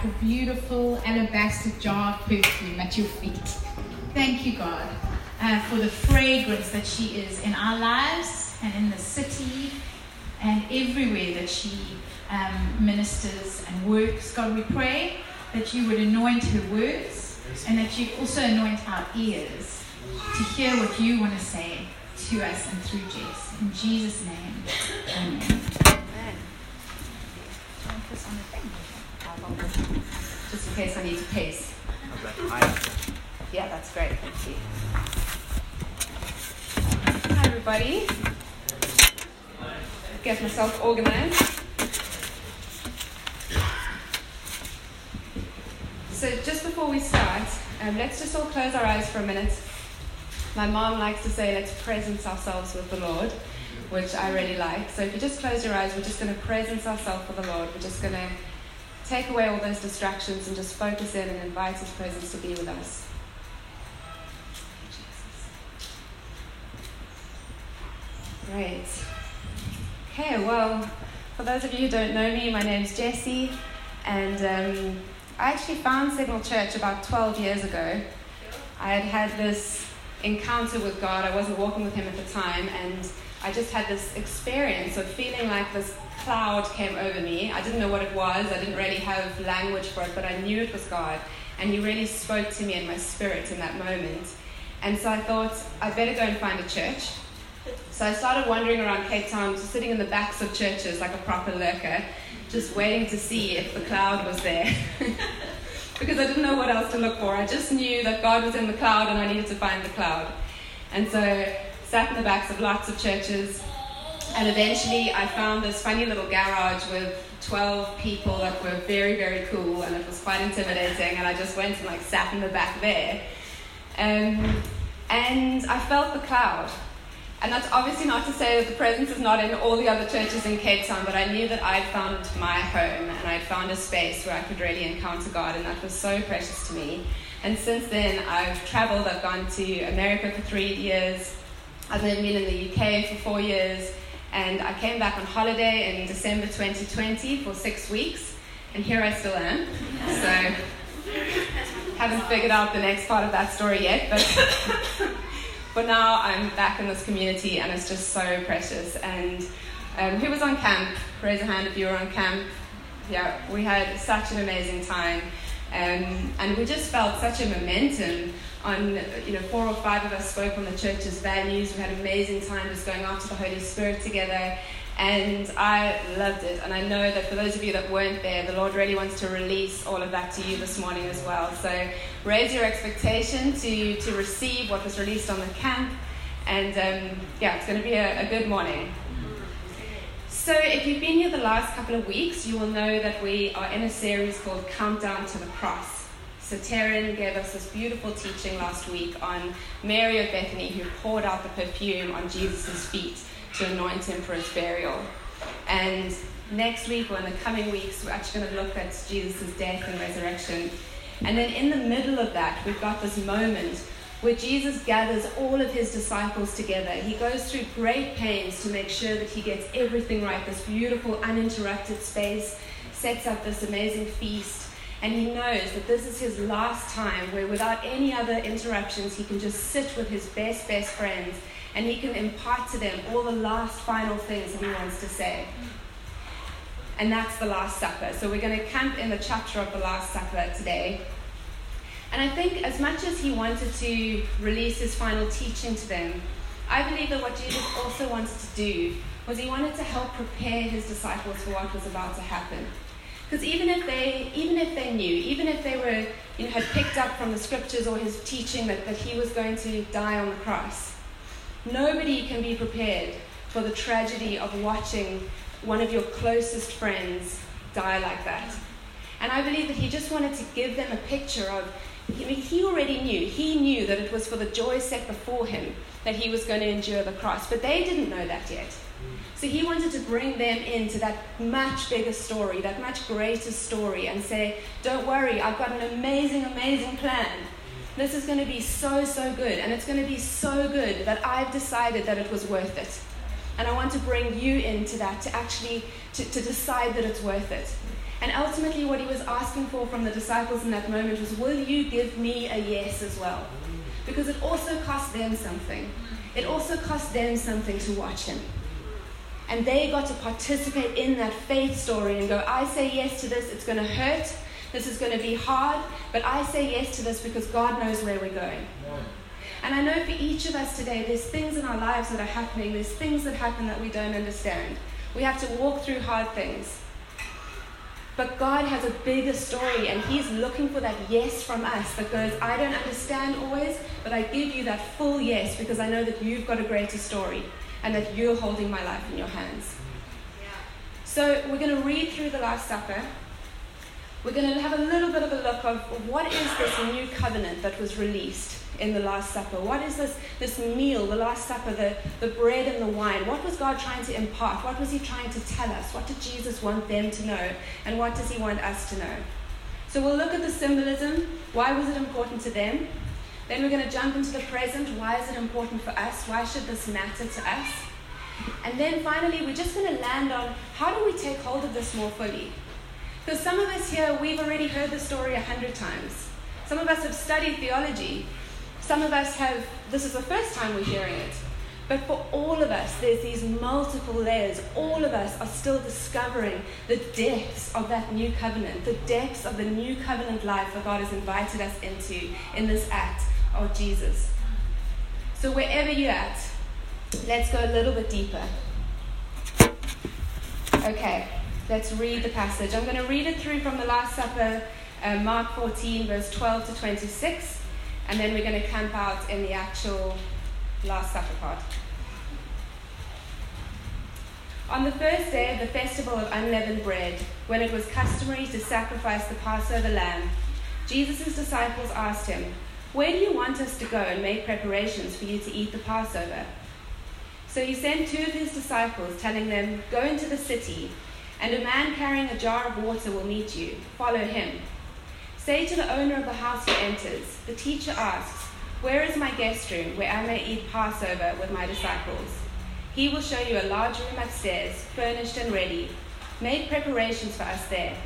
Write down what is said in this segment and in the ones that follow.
like a beautiful alabaster jar of perfume at your feet. Thank you, God, uh, for the fragrance that she is in our lives and in the city and everywhere that she um, ministers and works. God, we pray that you would anoint her words and that you also anoint our ears to hear what you want to say to us and through Jess. In Jesus' name, amen. Just in case I need to pace. Yeah, that's great. Thank you. Hi, everybody. Get myself organized. So, just before we start, um, let's just all close our eyes for a minute. My mom likes to say, let's presence ourselves with the Lord, which I really like. So, if you just close your eyes, we're just going to presence ourselves with the Lord. We're just going to take away all those distractions and just focus in and invite His presence to be with us. Great. Okay, well, for those of you who don't know me, my name's Jessie, and um, I actually found Signal Church about 12 years ago. I had had this encounter with God. I wasn't walking with Him at the time, and I just had this experience of feeling like this cloud came over me. I didn't know what it was, I didn't really have language for it, but I knew it was God, and He really spoke to me in my spirit in that moment. And so I thought, I better go and find a church. So I started wandering around Cape Town, just sitting in the backs of churches like a proper lurker, just waiting to see if the cloud was there. because I didn't know what else to look for. I just knew that God was in the cloud and I needed to find the cloud. And so sat in the backs of lots of churches, and eventually I found this funny little garage with 12 people that were very, very cool, and it was quite intimidating. And I just went and like sat in the back there. Um, and I felt the cloud. And that's obviously not to say that the presence is not in all the other churches in Cape Town, but I knew that I'd found my home and I'd found a space where I could really encounter God, and that was so precious to me. And since then, I've traveled, I've gone to America for three years, I've been in the UK for four years, and I came back on holiday in December 2020 for six weeks, and here I still am. So, haven't figured out the next part of that story yet, but. But now I'm back in this community and it's just so precious. And um, who was on camp? Raise a hand if you were on camp. Yeah, we had such an amazing time. Um, and we just felt such a momentum on, you know, four or five of us spoke on the church's values. We had an amazing time just going after the Holy Spirit together. And I loved it. And I know that for those of you that weren't there, the Lord really wants to release all of that to you this morning as well. So raise your expectation to, to receive what was released on the camp. And um, yeah, it's going to be a, a good morning. So, if you've been here the last couple of weeks, you will know that we are in a series called Countdown to the Cross. So, Taryn gave us this beautiful teaching last week on Mary of Bethany, who poured out the perfume on Jesus' feet to anoint him for his burial. And next week, or in the coming weeks, we're actually going to look at Jesus' death and resurrection. And then in the middle of that, we've got this moment where Jesus gathers all of his disciples together. He goes through great pains to make sure that he gets everything right, this beautiful, uninterrupted space, sets up this amazing feast. And he knows that this is his last time where, without any other interruptions, he can just sit with his best, best friends and he can impart to them all the last final things that he wants to say. And that's the Last Supper. So we're going to camp in the chapter of the Last Supper today. And I think as much as he wanted to release his final teaching to them, I believe that what Jesus also wanted to do was he wanted to help prepare his disciples for what was about to happen. Because even if they even if they knew, even if they were, you know, had picked up from the scriptures or his teaching that, that he was going to die on the cross, Nobody can be prepared for the tragedy of watching one of your closest friends die like that. And I believe that he just wanted to give them a picture of, Mean, he already knew, he knew that it was for the joy set before him that he was going to endure the cross, but they didn't know that yet. So he wanted to bring them into that much bigger story, that much greater story, and say, Don't worry, I've got an amazing, amazing plan this is going to be so, so good. And it's going to be so good that I've decided that it was worth it. And I want to bring you into that to actually to, to decide that it's worth it. And ultimately, what he was asking for from the disciples in that moment was, Will you give me a yes as well? Because it also cost them something. It also cost them something to watch him. And they got to participate in that faith story and go, I say yes to this, it's going to hurt, this is going to be hard, but I say yes to this because God knows where we're going. And I know for each of us today, there's things in our lives that are happening, there's things that happen that we don't understand. We have to walk through hard things. But God has a bigger story, and He's looking for that yes from us that goes, I don't understand always, but I give you that full yes because I know that you've got a greater story and that you're holding my life in your hands. So we're going to read through the Last Supper. We're going to have a little bit of a look of what is this new covenant that was released in the Last Supper? What is this, this meal, the Last Supper, the, the bread and the wine? What was God trying to impart? What was He trying to tell us? What did Jesus want them to know? And what does He want us to know? So we'll look at the symbolism. Why was it important to them? Then we're going to jump into the present. Why is it important for us? Why should this matter to us? And then finally, we're just going to land on how do we take hold of this more fully? Because some of us here, we've already heard the story a hundred times. Some of us have studied theology. Some of us have, this is the first time we're hearing it. But for all of us, there's these multiple layers. All of us are still discovering the depths of that new covenant, the depths of the new covenant life that God has invited us into in this act of Jesus. So, wherever you're at, let's go a little bit deeper. Okay, let's read the passage. I'm going to read it through from the Last Supper, uh, Mark 14, verse 12 to 26, and then we're going to camp out in the actual Last Supper part. On the first day of the festival of unleavened bread, when it was customary to sacrifice the Passover lamb, Jesus' disciples asked him, where do you want us to go and make preparations for you to eat the Passover? So he sent two of his disciples, telling them, Go into the city, and a man carrying a jar of water will meet you. Follow him. Say to the owner of the house who enters, The teacher asks, Where is my guest room, where I may eat Passover with my disciples? He will show you a large room upstairs, furnished and ready. Make preparations for us there.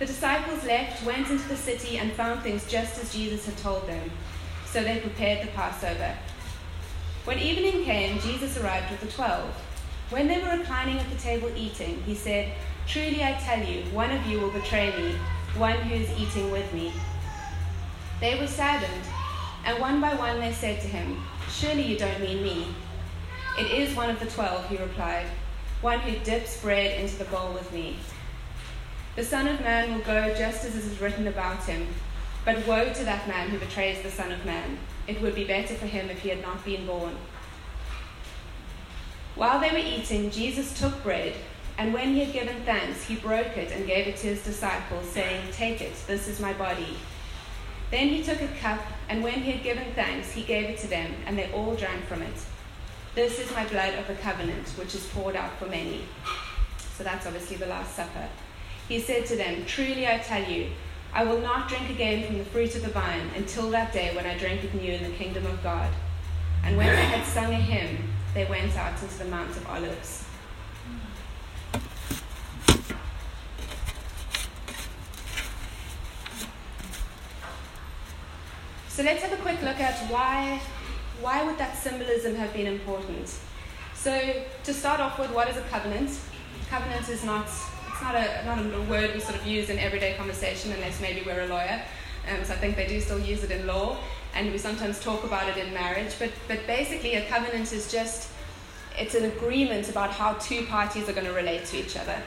The disciples left, went into the city, and found things just as Jesus had told them. So they prepared the Passover. When evening came, Jesus arrived with the twelve. When they were reclining at the table eating, he said, Truly I tell you, one of you will betray me, one who is eating with me. They were saddened, and one by one they said to him, Surely you don't mean me. It is one of the twelve, he replied, one who dips bread into the bowl with me. The Son of Man will go just as it is written about him. But woe to that man who betrays the Son of Man. It would be better for him if he had not been born. While they were eating, Jesus took bread, and when he had given thanks, he broke it and gave it to his disciples, saying, Take it, this is my body. Then he took a cup, and when he had given thanks, he gave it to them, and they all drank from it. This is my blood of the covenant, which is poured out for many. So that's obviously the Last Supper. He said to them, Truly I tell you, I will not drink again from the fruit of the vine until that day when I drink it new in the kingdom of God. And when they had sung a hymn, they went out into the Mount of Olives. So let's have a quick look at why, why would that symbolism have been important? So to start off with, what is a covenant? Covenant is not it's not a, not a word we sort of use in everyday conversation unless maybe we're a lawyer. Um, so I think they do still use it in law, and we sometimes talk about it in marriage. But, but basically, a covenant is just it's an agreement about how two parties are going to relate to each other.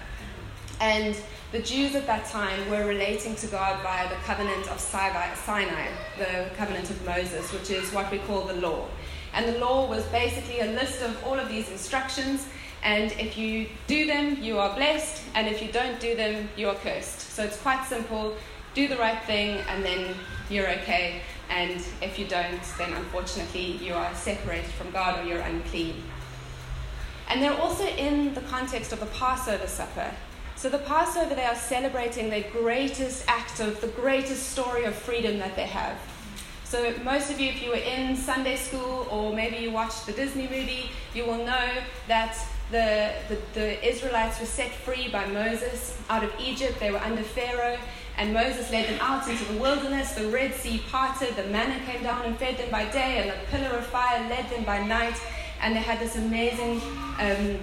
And the Jews at that time were relating to God via the covenant of Sinai, the covenant of Moses, which is what we call the law. And the law was basically a list of all of these instructions and if you do them, you are blessed, and if you don't do them, you are cursed. So it's quite simple do the right thing, and then you're okay. And if you don't, then unfortunately you are separated from God or you're unclean. And they're also in the context of the Passover supper. So, the Passover, they are celebrating their greatest act of the greatest story of freedom that they have. So, most of you, if you were in Sunday school or maybe you watched the Disney movie, you will know that the, the, the Israelites were set free by Moses out of Egypt. They were under Pharaoh, and Moses led them out into the wilderness. The Red Sea parted, the manna came down and fed them by day, and the pillar of fire led them by night. And they had this amazing um,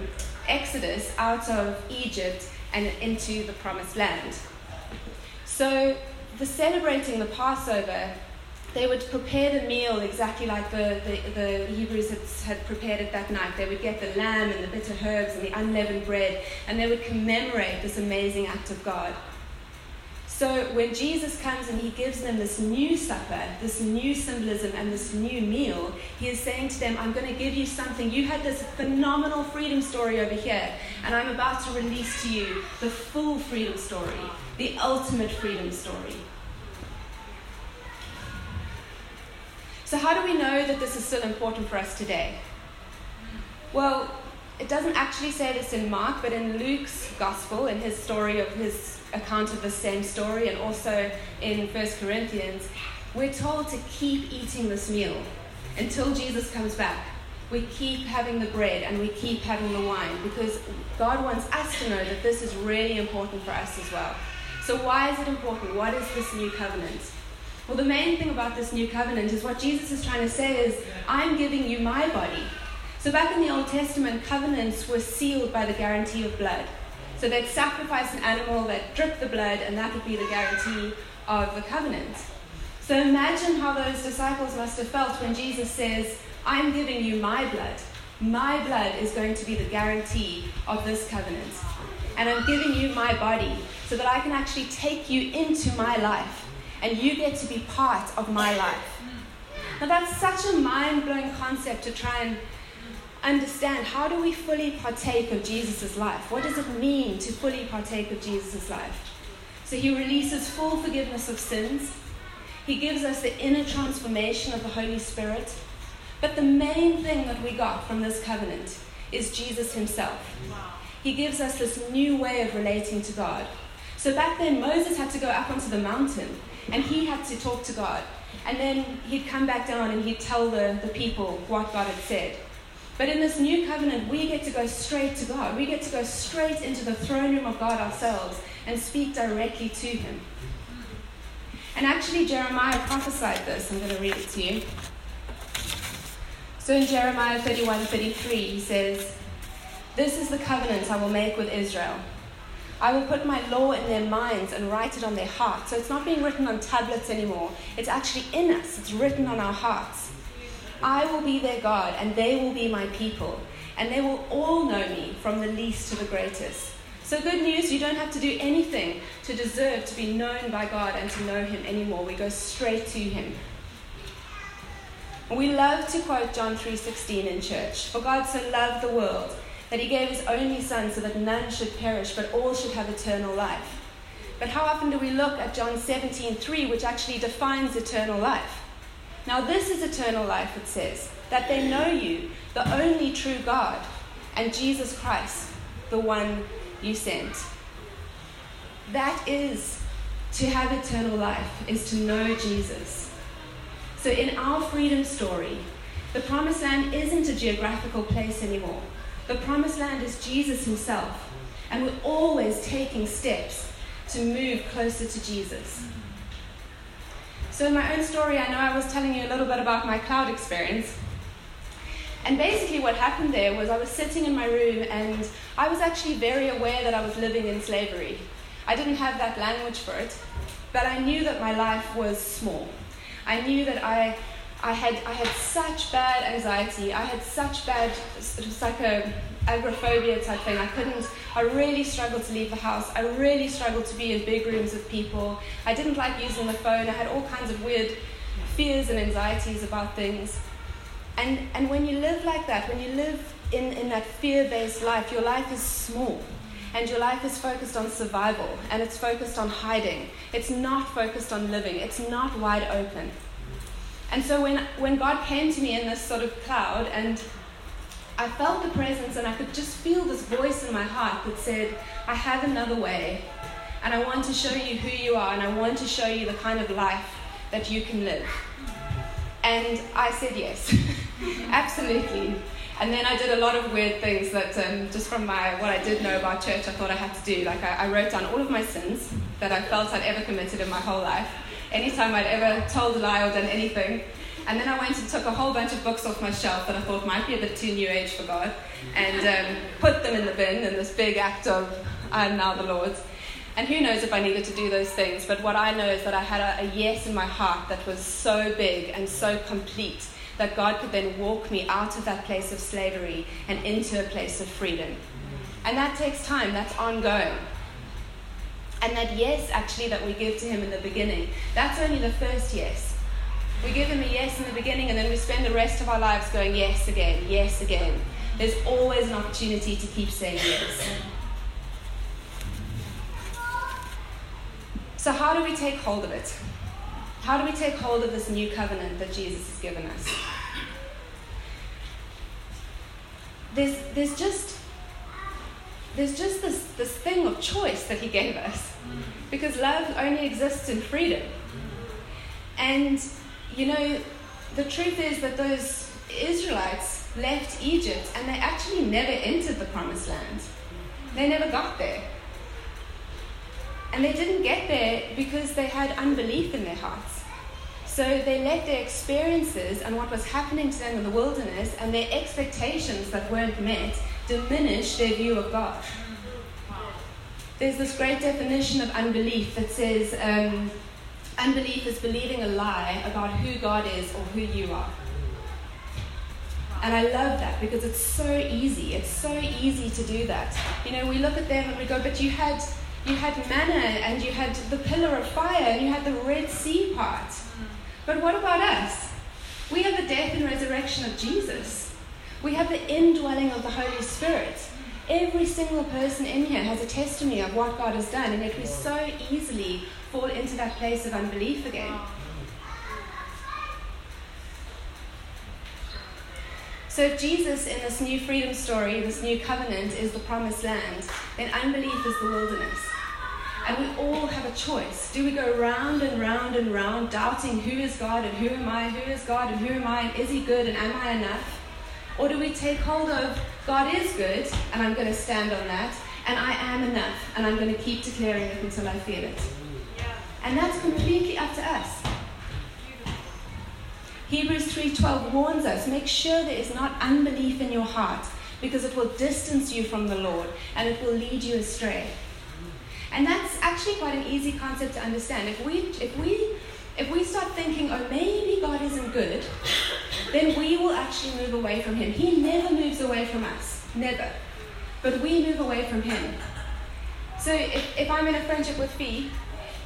exodus out of Egypt and into the promised land. So, the celebrating the Passover they would prepare the meal exactly like the, the, the, Hebrews had, had prepared it that night. They would get the lamb and the bitter herbs and the unleavened bread, and they would commemorate this amazing act of God. So when Jesus comes and he gives them this new supper, this new symbolism, and this new meal, he is saying to them, I'm going to give you something. You had this phenomenal freedom story over here, and I'm about to release to you the full freedom story, the ultimate freedom story. So, how do we know that this is still important for us today? Well, it doesn't actually say this in Mark, but in Luke's gospel, in his story of his account of the same story, and also in 1 Corinthians, we're told to keep eating this meal until Jesus comes back. We keep having the bread and we keep having the wine because God wants us to know that this is really important for us as well. So, why is it important? What is this new covenant? Well, the main thing about this new covenant is what Jesus is trying to say is, I'm giving you my body. So, back in the Old Testament, covenants were sealed by the guarantee of blood. So, they'd sacrifice an animal that dripped the blood, and that would be the guarantee of the covenant. So, imagine how those disciples must have felt when Jesus says, I'm giving you my blood. My blood is going to be the guarantee of this covenant. And I'm giving you my body so that I can actually take you into my life and you get to be part of my life. Now, that's such a mind blowing concept to try and understand. How do we fully partake of Jesus' life? What does it mean to fully partake of Jesus' life? So, he releases full forgiveness of sins, he gives us the inner transformation of the Holy Spirit. But the main thing that we got from this covenant is Jesus himself. He gives us this new way of relating to God. So back then, Moses had to go up onto the mountain and he had to talk to God. And then he'd come back down and he'd tell the, the people what God had said. But in this new covenant, we get to go straight to God. We get to go straight into the throne room of God ourselves and speak directly to Him. And actually, Jeremiah prophesied this. I'm going to read it to you. So in Jeremiah 31 33, he says, This is the covenant I will make with Israel I will put my law in their minds and write it on their hearts. So it's not being written on tablets anymore. It's actually in us, it's written on our hearts. I will be their God, and they will be my people. And they will all know me, from the least to the greatest. So, good news, you don't have to do anything to deserve to be known by God and to know Him anymore. We go straight to Him. We love to quote John 3:16 in church. For God so loved the world that he gave his only Son so that none should perish, but all should have eternal life. But how often do we look at John 17:3 which actually defines eternal life? Now, this is eternal life, it says, that they know you, the only true God, and Jesus Christ, the one you sent. That is to have eternal life, is to know Jesus. So, in our freedom story, the promised land isn't a geographical place anymore. The promised land is Jesus himself, and we're always taking steps to move closer to Jesus. So, in my own story, I know I was telling you a little bit about my cloud experience. And basically, what happened there was I was sitting in my room and I was actually very aware that I was living in slavery. I didn't have that language for it, but I knew that my life was small. I knew that I I had I had such bad anxiety. I had such bad a agoraphobia type thing. I couldn't. I really struggled to leave the house. I really struggled to be in big rooms with people. I didn't like using the phone. I had all kinds of weird fears and anxieties about things. And and when you live like that, when you live in, in that fear-based life, your life is small. And your life is focused on survival and it's focused on hiding. It's not focused on living. It's not wide open. And so when, when God came to me in this sort of cloud, and I felt the presence, and I could just feel this voice in my heart that said, I have another way, and I want to show you who you are, and I want to show you the kind of life that you can live. And I said yes, absolutely. And then I did a lot of weird things that, um, just from my what I did know about church, I thought I had to do. Like I, I wrote down all of my sins that I felt I'd ever committed in my whole life, anytime I'd ever told a lie or done anything. And then I went and took a whole bunch of books off my shelf that I thought might be a bit too new age for God, and um, put them in the bin in this big act of I am now the Lord's. And who knows if I needed to do those things, but what I know is that I had a, a yes in my heart that was so big and so complete that God could then walk me out of that place of slavery and into a place of freedom. And that takes time, that's ongoing. And that yes, actually, that we give to Him in the beginning, that's only the first yes. We give Him a yes in the beginning, and then we spend the rest of our lives going yes again, yes again. There's always an opportunity to keep saying yes. So, how do we take hold of it? How do we take hold of this new covenant that Jesus has given us? There's, there's just there's just this, this thing of choice that he gave us because love only exists in freedom. And, you know, the truth is that those Israelites left Egypt and they actually never entered the promised land. They never got there. And they didn't get there because they had unbelief in their hearts. So they let their experiences and what was happening to them in the wilderness and their expectations that weren't met diminish their view of God. There's this great definition of unbelief that says um, unbelief is believing a lie about who God is or who you are. And I love that because it's so easy. It's so easy to do that. You know, we look at them and we go, but you had you had manna and you had the pillar of fire and you had the Red Sea part. But what about us? We have the death and resurrection of Jesus. We have the indwelling of the Holy Spirit. Every single person in here has a testimony of what God has done, and yet we so easily fall into that place of unbelief again. So, if Jesus in this new freedom story, this new covenant, is the promised land, then unbelief is the wilderness. And we all have a choice. Do we go round and round and round, doubting who is God and who am I, who is God and who am I, and is He good and am I enough? Or do we take hold of God is good and I'm going to stand on that, and I am enough and I'm going to keep declaring it until I feel it? And that's completely up to us. Hebrews 3:12 warns us, make sure there is not unbelief in your heart because it will distance you from the Lord and it will lead you astray. And that's actually quite an easy concept to understand. If we, if we, if we start thinking, oh, maybe God isn't good, then we will actually move away from Him. He never moves away from us, never. But we move away from Him. So if, if I'm in a friendship with Fee,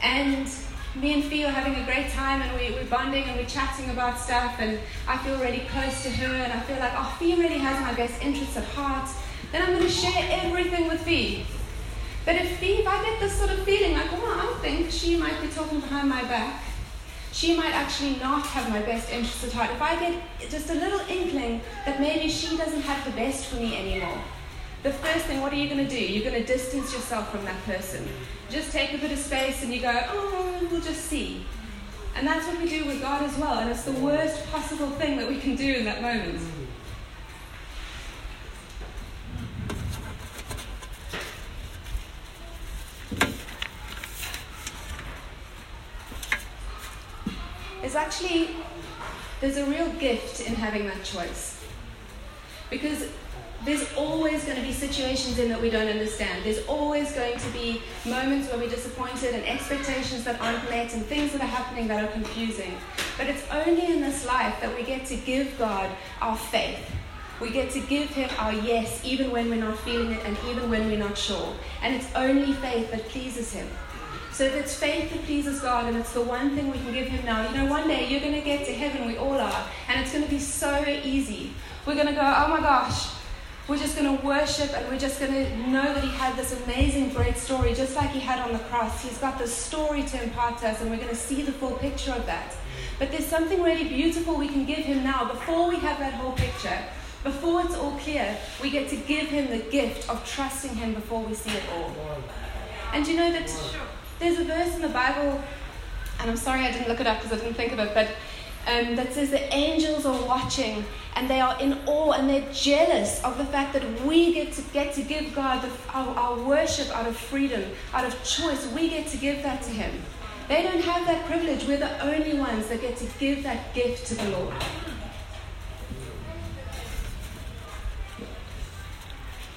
and me and Fee are having a great time, and we, we're bonding and we're chatting about stuff, and I feel really close to her, and I feel like, oh, Fee really has my best interests at heart, then I'm going to share everything with Fee. But if, if I get this sort of feeling like, oh, I think she might be talking behind my back, she might actually not have my best interests at heart. If I get just a little inkling that maybe she doesn't have the best for me anymore, the first thing, what are you going to do? You're going to distance yourself from that person. Just take a bit of space and you go, oh, we'll just see. And that's what we do with God as well. And it's the worst possible thing that we can do in that moment. It's actually there's a real gift in having that choice. Because there's always going to be situations in that we don't understand. There's always going to be moments where we're disappointed and expectations that aren't met and things that are happening that are confusing. But it's only in this life that we get to give God our faith. We get to give Him our yes, even when we're not feeling it and even when we're not sure. And it's only faith that pleases Him. So if it's faith that pleases God and it's the one thing we can give Him now, you know, one day you're going to get to heaven, we all are, and it's going to be so easy. We're going to go, oh my gosh, we're just going to worship and we're just going to know that He had this amazing, great story, just like He had on the cross. He's got this story to impart to us, and we're going to see the full picture of that. But there's something really beautiful we can give Him now before we have that whole picture. Before it's all clear, we get to give Him the gift of trusting Him before we see it all. And you know that there's a verse in the Bible, and I'm sorry I didn't look it up because I didn't think of it, but um, that says the angels are watching and they are in awe and they're jealous of the fact that we get to get to give God the, our, our worship out of freedom, out of choice. We get to give that to Him. They don't have that privilege. We're the only ones that get to give that gift to the Lord.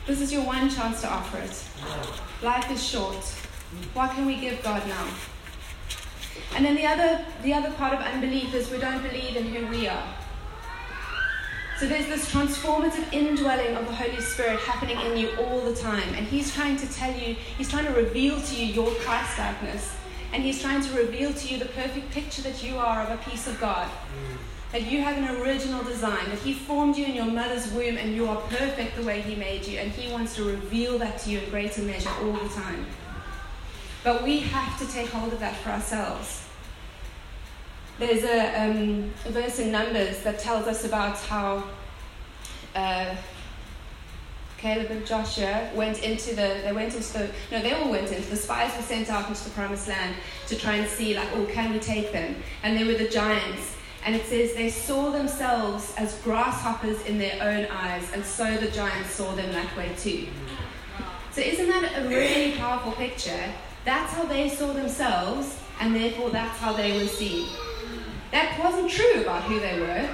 This is your one chance to offer it. Life is short. What can we give God now? And then the other, the other part of unbelief is we don't believe in who we are. So there's this transformative indwelling of the Holy Spirit happening in you all the time. And He's trying to tell you, He's trying to reveal to you your Christ likeness. And He's trying to reveal to you the perfect picture that you are of a piece of God. Mm. That you have an original design, that He formed you in your mother's womb and you are perfect the way He made you. And He wants to reveal that to you in greater measure all the time. But we have to take hold of that for ourselves. There's a, um, a verse in Numbers that tells us about how uh, Caleb and Joshua went into the, they went into the, no, they all went into, the spies were sent out into the promised land to try and see, like, oh, can we take them? And they were the giants. And it says they saw themselves as grasshoppers in their own eyes, and so the giants saw them that way too. So, isn't that a really powerful picture? That's how they saw themselves, and therefore that's how they were seen. That wasn't true about who they were.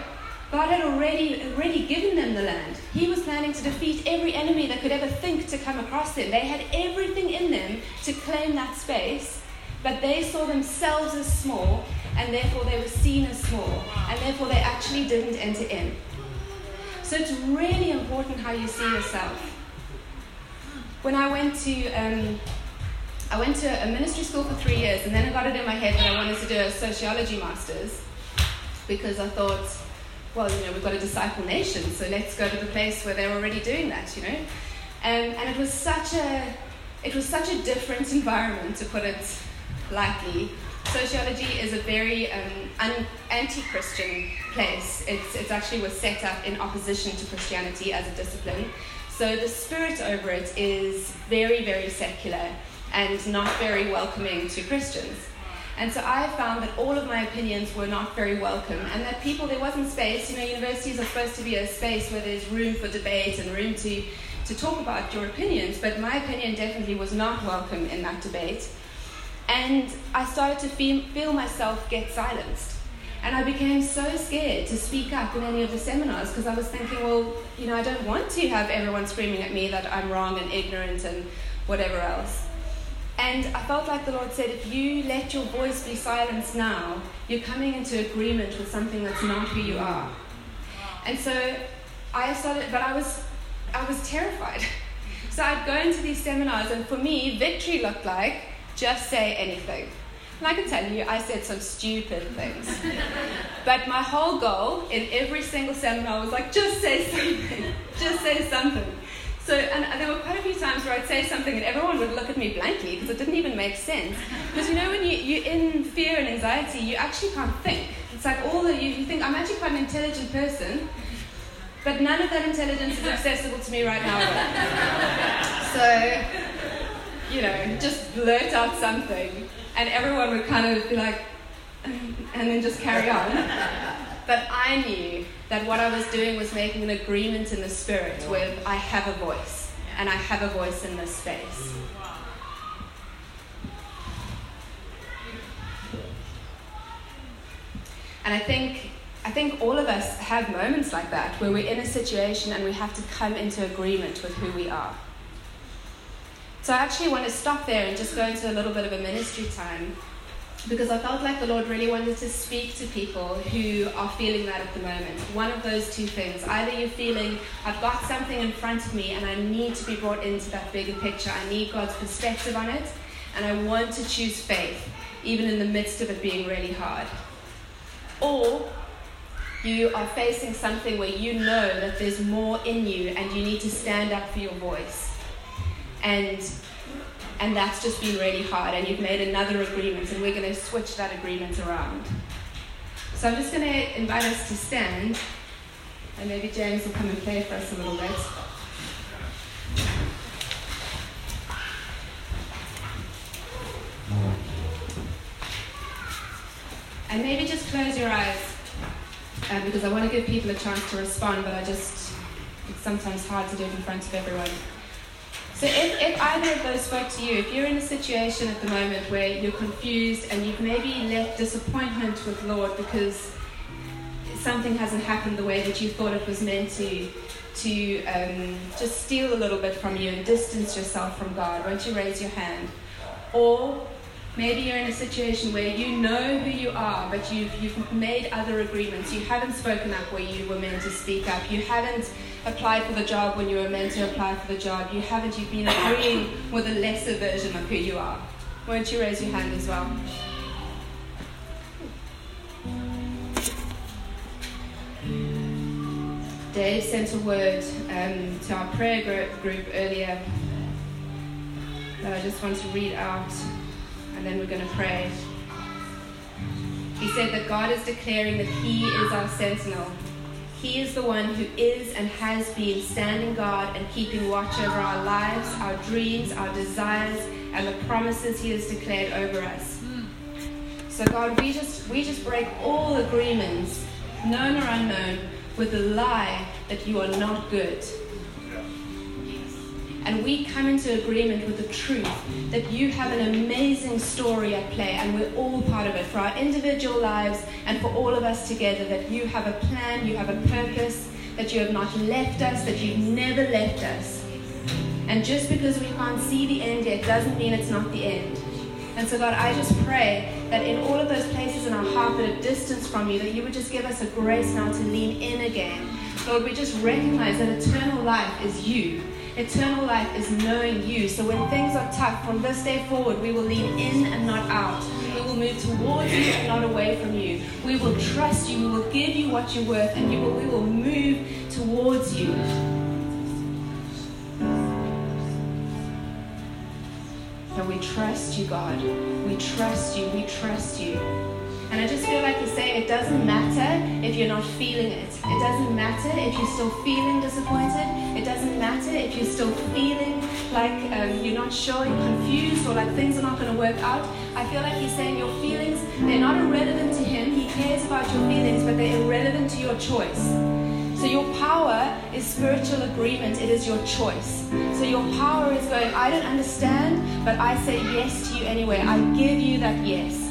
God had already, already given them the land. He was planning to defeat every enemy that could ever think to come across them. They had everything in them to claim that space, but they saw themselves as small, and therefore they were seen as small, and therefore they actually didn't enter in. So it's really important how you see yourself. When I went to um, I went to a ministry school for three years, and then I got it in my head that I wanted to do a sociology master's because I thought, well, you know, we've got a disciple nation, so let's go to the place where they're already doing that, you know. And, and it was such a it was such a different environment, to put it lightly. Sociology is a very um, un- anti-Christian place. It's, it's actually was set up in opposition to Christianity as a discipline. So the spirit over it is very, very secular and not very welcoming to Christians. And so I found that all of my opinions were not very welcome, and that people, there wasn't space. You know, universities are supposed to be a space where there's room for debate and room to, to talk about your opinions, but my opinion definitely was not welcome in that debate. And I started to feel, feel myself get silenced. And I became so scared to speak up in any of the seminars because I was thinking, well, you know, I don't want to have everyone screaming at me that I'm wrong and ignorant and whatever else. And I felt like the Lord said, if you let your voice be silenced now, you're coming into agreement with something that's not who you are. And so I started, but I was, I was terrified. So I'd go into these seminars, and for me, victory looked like just say anything. And I can tell you, I said some stupid things. but my whole goal in every single seminar was like, just say something. just say something. So, and there were quite a few times where I'd say something and everyone would look at me blankly because it didn't even make sense. Because you know, when you, you're in fear and anxiety, you actually can't think. It's like all that you, you think, I'm actually quite an intelligent person, but none of that intelligence is accessible to me right now. so, you know, just blurt out something, and everyone would kind of be like, and then just carry on. But I knew that what I was doing was making an agreement in the spirit with I have a voice, and I have a voice in this space. Mm. And I think I think all of us have moments like that where we're in a situation and we have to come into agreement with who we are. So I actually want to stop there and just go into a little bit of a ministry time because I felt like the Lord really wanted to speak to people who are feeling that at the moment. One of those two things. Either you're feeling, I've got something in front of me and I need to be brought into that bigger picture, I need God's perspective on it, and I want to choose faith, even in the midst of it being really hard. Or you are facing something where you know that there's more in you and you need to stand up for your voice. And and that's just been really hard, and you've made another agreement, and we're going to switch that agreement around. So I'm just going to invite us to stand, and maybe James will come and play for us a little bit. And maybe just close your eyes. um, because I want to give people a chance to respond, but I just, it's sometimes hard to do it in front of everyone. So if, if either of those spoke to you, if you're in a situation at the moment where you're confused and you've maybe left disappointment with Lord because something hasn't happened the way that you thought it was meant to, to um, just steal a little bit from you and distance yourself from God, won't you raise your hand? Or maybe you're in a situation where you know who you are, but you've, you've made other agreements. You haven't spoken up where you were meant to speak up. You haven't applied for the job when you were meant to apply for the job. You haven't. You've been agreeing with a lesser version of who you are. Won't you raise your hand as well? Dave sent a word um, to our prayer group earlier that I just want to read out, and then we're going to pray. He said that God is declaring that He is our sentinel. He is the one who is and has been standing guard and keeping watch over our lives, our dreams, our desires, and the promises He has declared over us. So God, we just we just break all agreements, known or unknown, with the lie that you are not good. And we come into agreement with the truth that you have an amazing story at play, and we're all part of it for our individual lives and for all of us together. That you have a plan, you have a purpose, that you have not left us, that you've never left us. And just because we can't see the end yet doesn't mean it's not the end. And so, God, I just pray that in all of those places in our heart that are distance from you, that you would just give us a grace now to lean in again. Lord, we just recognize that eternal life is you. Eternal life is knowing you. So when things are tough, from this day forward, we will lean in and not out. We will move towards you and not away from you. We will trust you. We will give you what you're worth, and you will, we will move towards you. And we trust you, God. We trust you. We trust you. And I just feel like he's saying it doesn't matter if you're not feeling it. It doesn't matter if you're still feeling disappointed. It doesn't matter if you're still feeling like um, you're not sure, you're confused, or like things are not going to work out. I feel like he's saying your feelings, they're not irrelevant to him. He cares about your feelings, but they're irrelevant to your choice. So your power is spiritual agreement. It is your choice. So your power is going, I don't understand, but I say yes to you anyway. I give you that yes.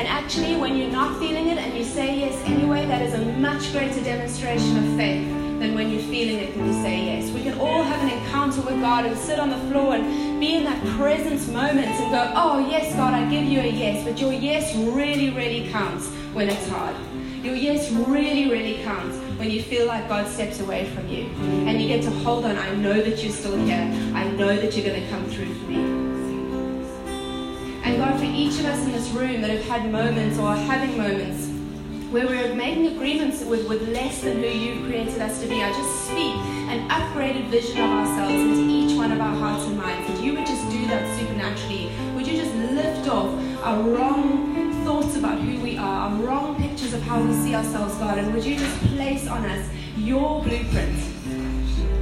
And actually, when you're not feeling it and you say yes anyway, that is a much greater demonstration of faith than when you're feeling it and you say yes. We can all have an encounter with God and sit on the floor and be in that presence moment and go, Oh, yes, God, I give you a yes. But your yes really, really counts when it's hard. Your yes really, really counts when you feel like God steps away from you. And you get to hold on. I know that you're still here. I know that you're going to come through. And God, for each of us in this room that have had moments or are having moments where we're making agreements with, with less than who you've created us to be, I just speak an upgraded vision of ourselves into each one of our hearts and minds. That you would just do that supernaturally. Would you just lift off our wrong thoughts about who we are, our wrong pictures of how we see ourselves, God, and would you just place on us your blueprint?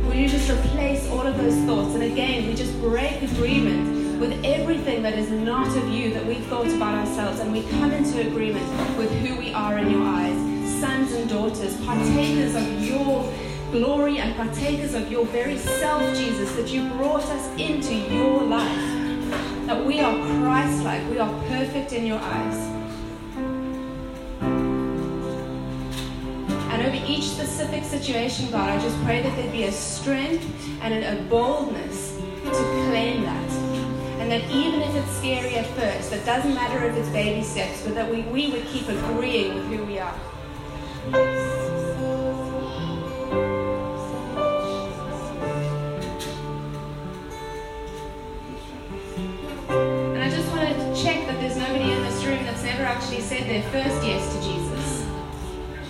Will you just replace all of those thoughts? And again, we just break agreement with everything that is not of you that we've thought about ourselves, and we come into agreement with who we are in your eyes, sons and daughters, partakers of your glory and partakers of your very self, Jesus, that you brought us into your life. That we are Christ like, we are perfect in your eyes. And over each specific situation, God, I just pray that there be a strength and a boldness to claim that and that even if it's scary at first, that doesn't matter if it's baby steps, but that we, we would keep agreeing with who we are. And I just wanted to check that there's nobody in this room that's never actually said their first yes to Jesus.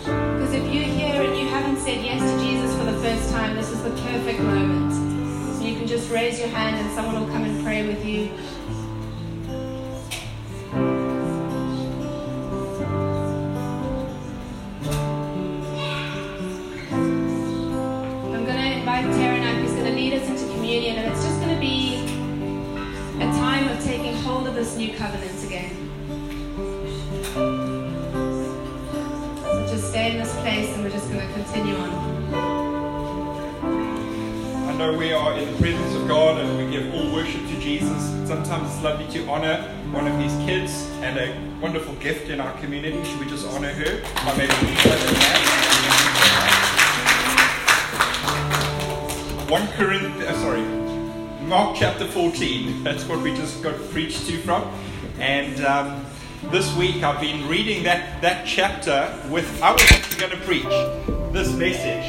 Because if you're here and you haven't said yes to Jesus for the first time, this is the perfect moment So you can just raise your hand and someone will come pray with you. I'm going to invite Tara now, who's going to lead us into communion, and it's just going to be a time of taking hold of this new covenant again. So just stay in this place and we're just going to continue on. I know we are in the presence of God Jesus. Sometimes it's lovely to honor one of his kids and a wonderful gift in our community. Should we just honor her? One Corinthians, uh, sorry, Mark chapter 14. That's what we just got preached to from. And um, this week I've been reading that, that chapter with, I was actually going to preach this message.